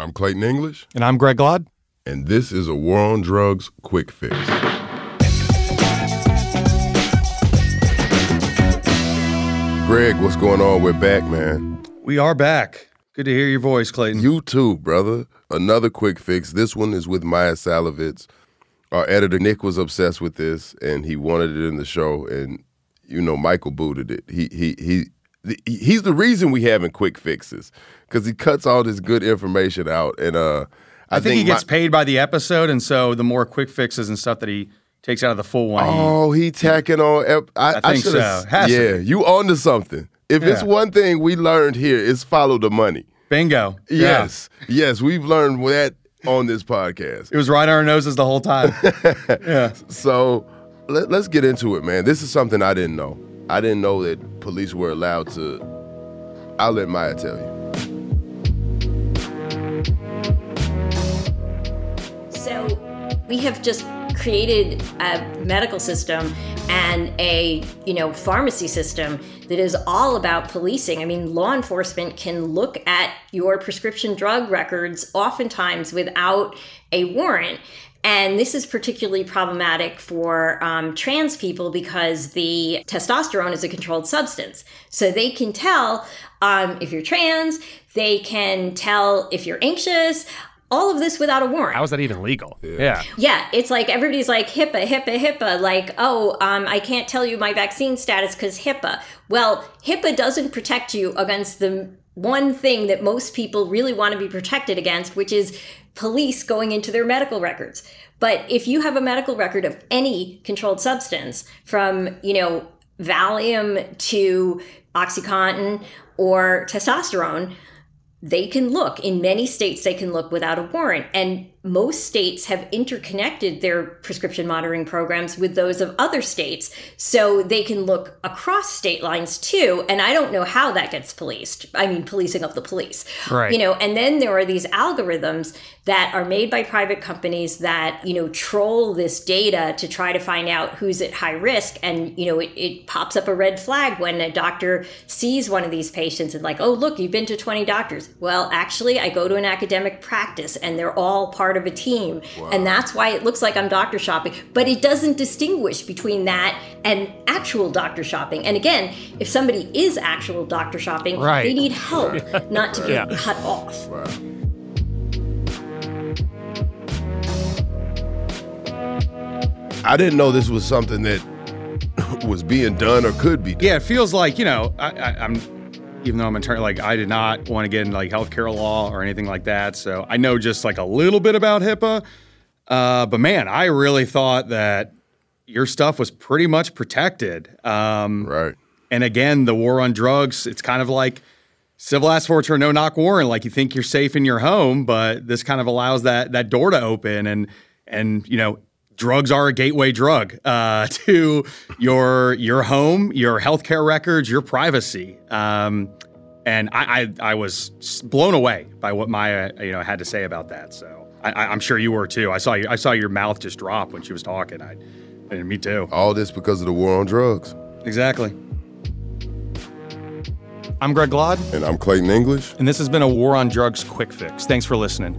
I'm Clayton English. And I'm Greg Glod. And this is a War on Drugs Quick Fix. Greg, what's going on? We're back, man. We are back. Good to hear your voice, Clayton. You too, brother. Another quick fix. This one is with Maia Szalavitz. Our editor Nick was obsessed with this, and he wanted it in the show. And you know, Michael booted it. He he he. He's the reason we having quick fixes because he cuts all this good information out, and uh, I, I think, think, he gets my, paid by the episode, and so the more quick fixes and stuff that he takes out of the full one. Oh, he, tacking on. I, I think so. Has yeah, you on to something. If yeah. it's one thing we learned here, it's follow the money. Bingo. Yes, yeah. yes, we've learned that on this podcast. It was right on our noses the whole time. yeah. So let, let's get into it, man. This is something I didn't know. I didn't know that police were allowed to. I'll let Maia tell you. So we have just created a medical system and a you know pharmacy system that is all about policing. I mean, law enforcement can look at your prescription drug records oftentimes without a warrant. And this is particularly problematic for um, trans people because the testosterone is a controlled substance. So they can tell um, if you're trans, they can tell if you're anxious all of this without a warrant. How is that even legal? Yeah. Yeah, yeah it's like everybody's like HIPAA, HIPAA, HIPAA. Like, oh, um, I can't tell you my vaccine status because HIPAA. Well, HIPAA doesn't protect you against the one thing that most people really want to be protected against, which is police going into their medical records. But if you have a medical record of any controlled substance, from you know Valium to OxyContin or testosterone, they can look in many states they can look without a warrant and most states have interconnected their prescription monitoring programs with those of other states so they can look across state lines too and i don't know how that gets policed i mean policing of the police. Right. You know and then there are these algorithms that are made by private companies that you know troll this data to try to find out who's at high risk and you know it, it pops up a red flag when a doctor sees one of these patients and like oh look you've been to 20 doctors. Well actually i go to an academic practice and they're all part of a team. Wow. And that's why it looks like I'm doctor shopping. But it doesn't distinguish between that and actual doctor shopping. And again, if somebody is actual doctor shopping, right. they need help, not to be yeah. cut off. Wow. I didn't know this was something that was being done or could be done. Yeah, it feels like, you know, I, am even though I'm attorney, like I did not want to get into like healthcare law or anything like that. So I know just like a little bit about HIPAA. Uh, but man, I really thought that your stuff was pretty much protected. Um, right. And again, the war on drugs, it's kind of like civil asset forfeiture, no knock warrant. Like you think you're safe in your home, but this kind of allows that that door to open and and you know drugs are a gateway drug uh, to your your home, your healthcare records, your privacy. Um, and I, I, I was blown away by what Maia you know had to say about that. So I, am sure you were too. I saw you. I saw your mouth just drop when she was talking. I, and me too. All this because of the war on drugs. Exactly. I'm Greg Glod. And I'm Clayton English. And this has been a War on Drugs quick fix. Thanks for listening.